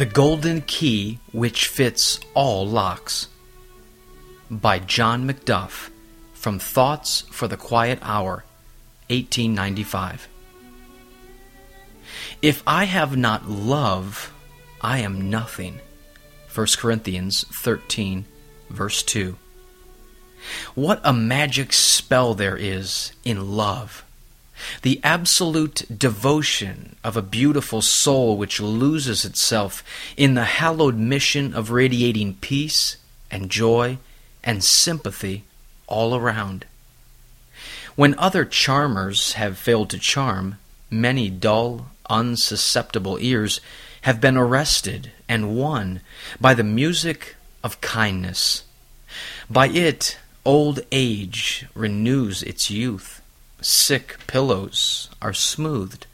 The Golden Key Which Fits All Locks by John Macduff from Thoughts for the Quiet Hour, 1895. If I have not love, I am nothing. 1 Corinthians 13, verse 2. What a magic spell there is in love! The absolute devotion of a beautiful soul which loses itself in the hallowed mission of radiating peace and joy and sympathy all around. When other charmers have failed to charm, many dull, unsusceptible ears have been arrested and won by the music of kindness. By it, old age renews its youth Sick pillows are smoothed,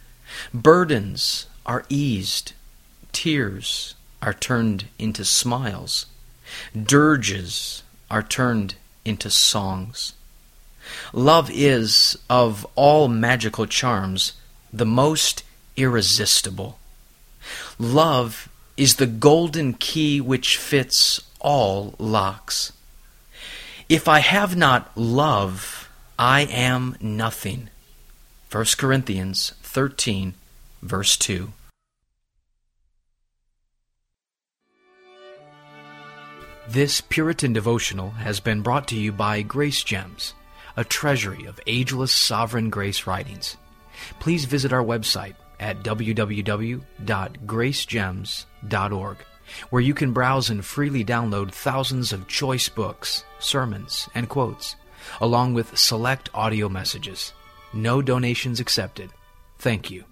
burdens are eased, tears are turned into smiles, dirges are turned into songs. Love is, of all magical charms, the most irresistible. Love is the golden key which fits all locks. If I have not love, I am nothing. 1 Corinthians 13, verse 2. This Puritan devotional has been brought to you by Grace Gems, a treasury of ageless sovereign grace writings. Please visit our website at www.gracegems.org, where you can browse and freely download thousands of choice books, sermons, and quotes along with select audio messages. No donations accepted. Thank you.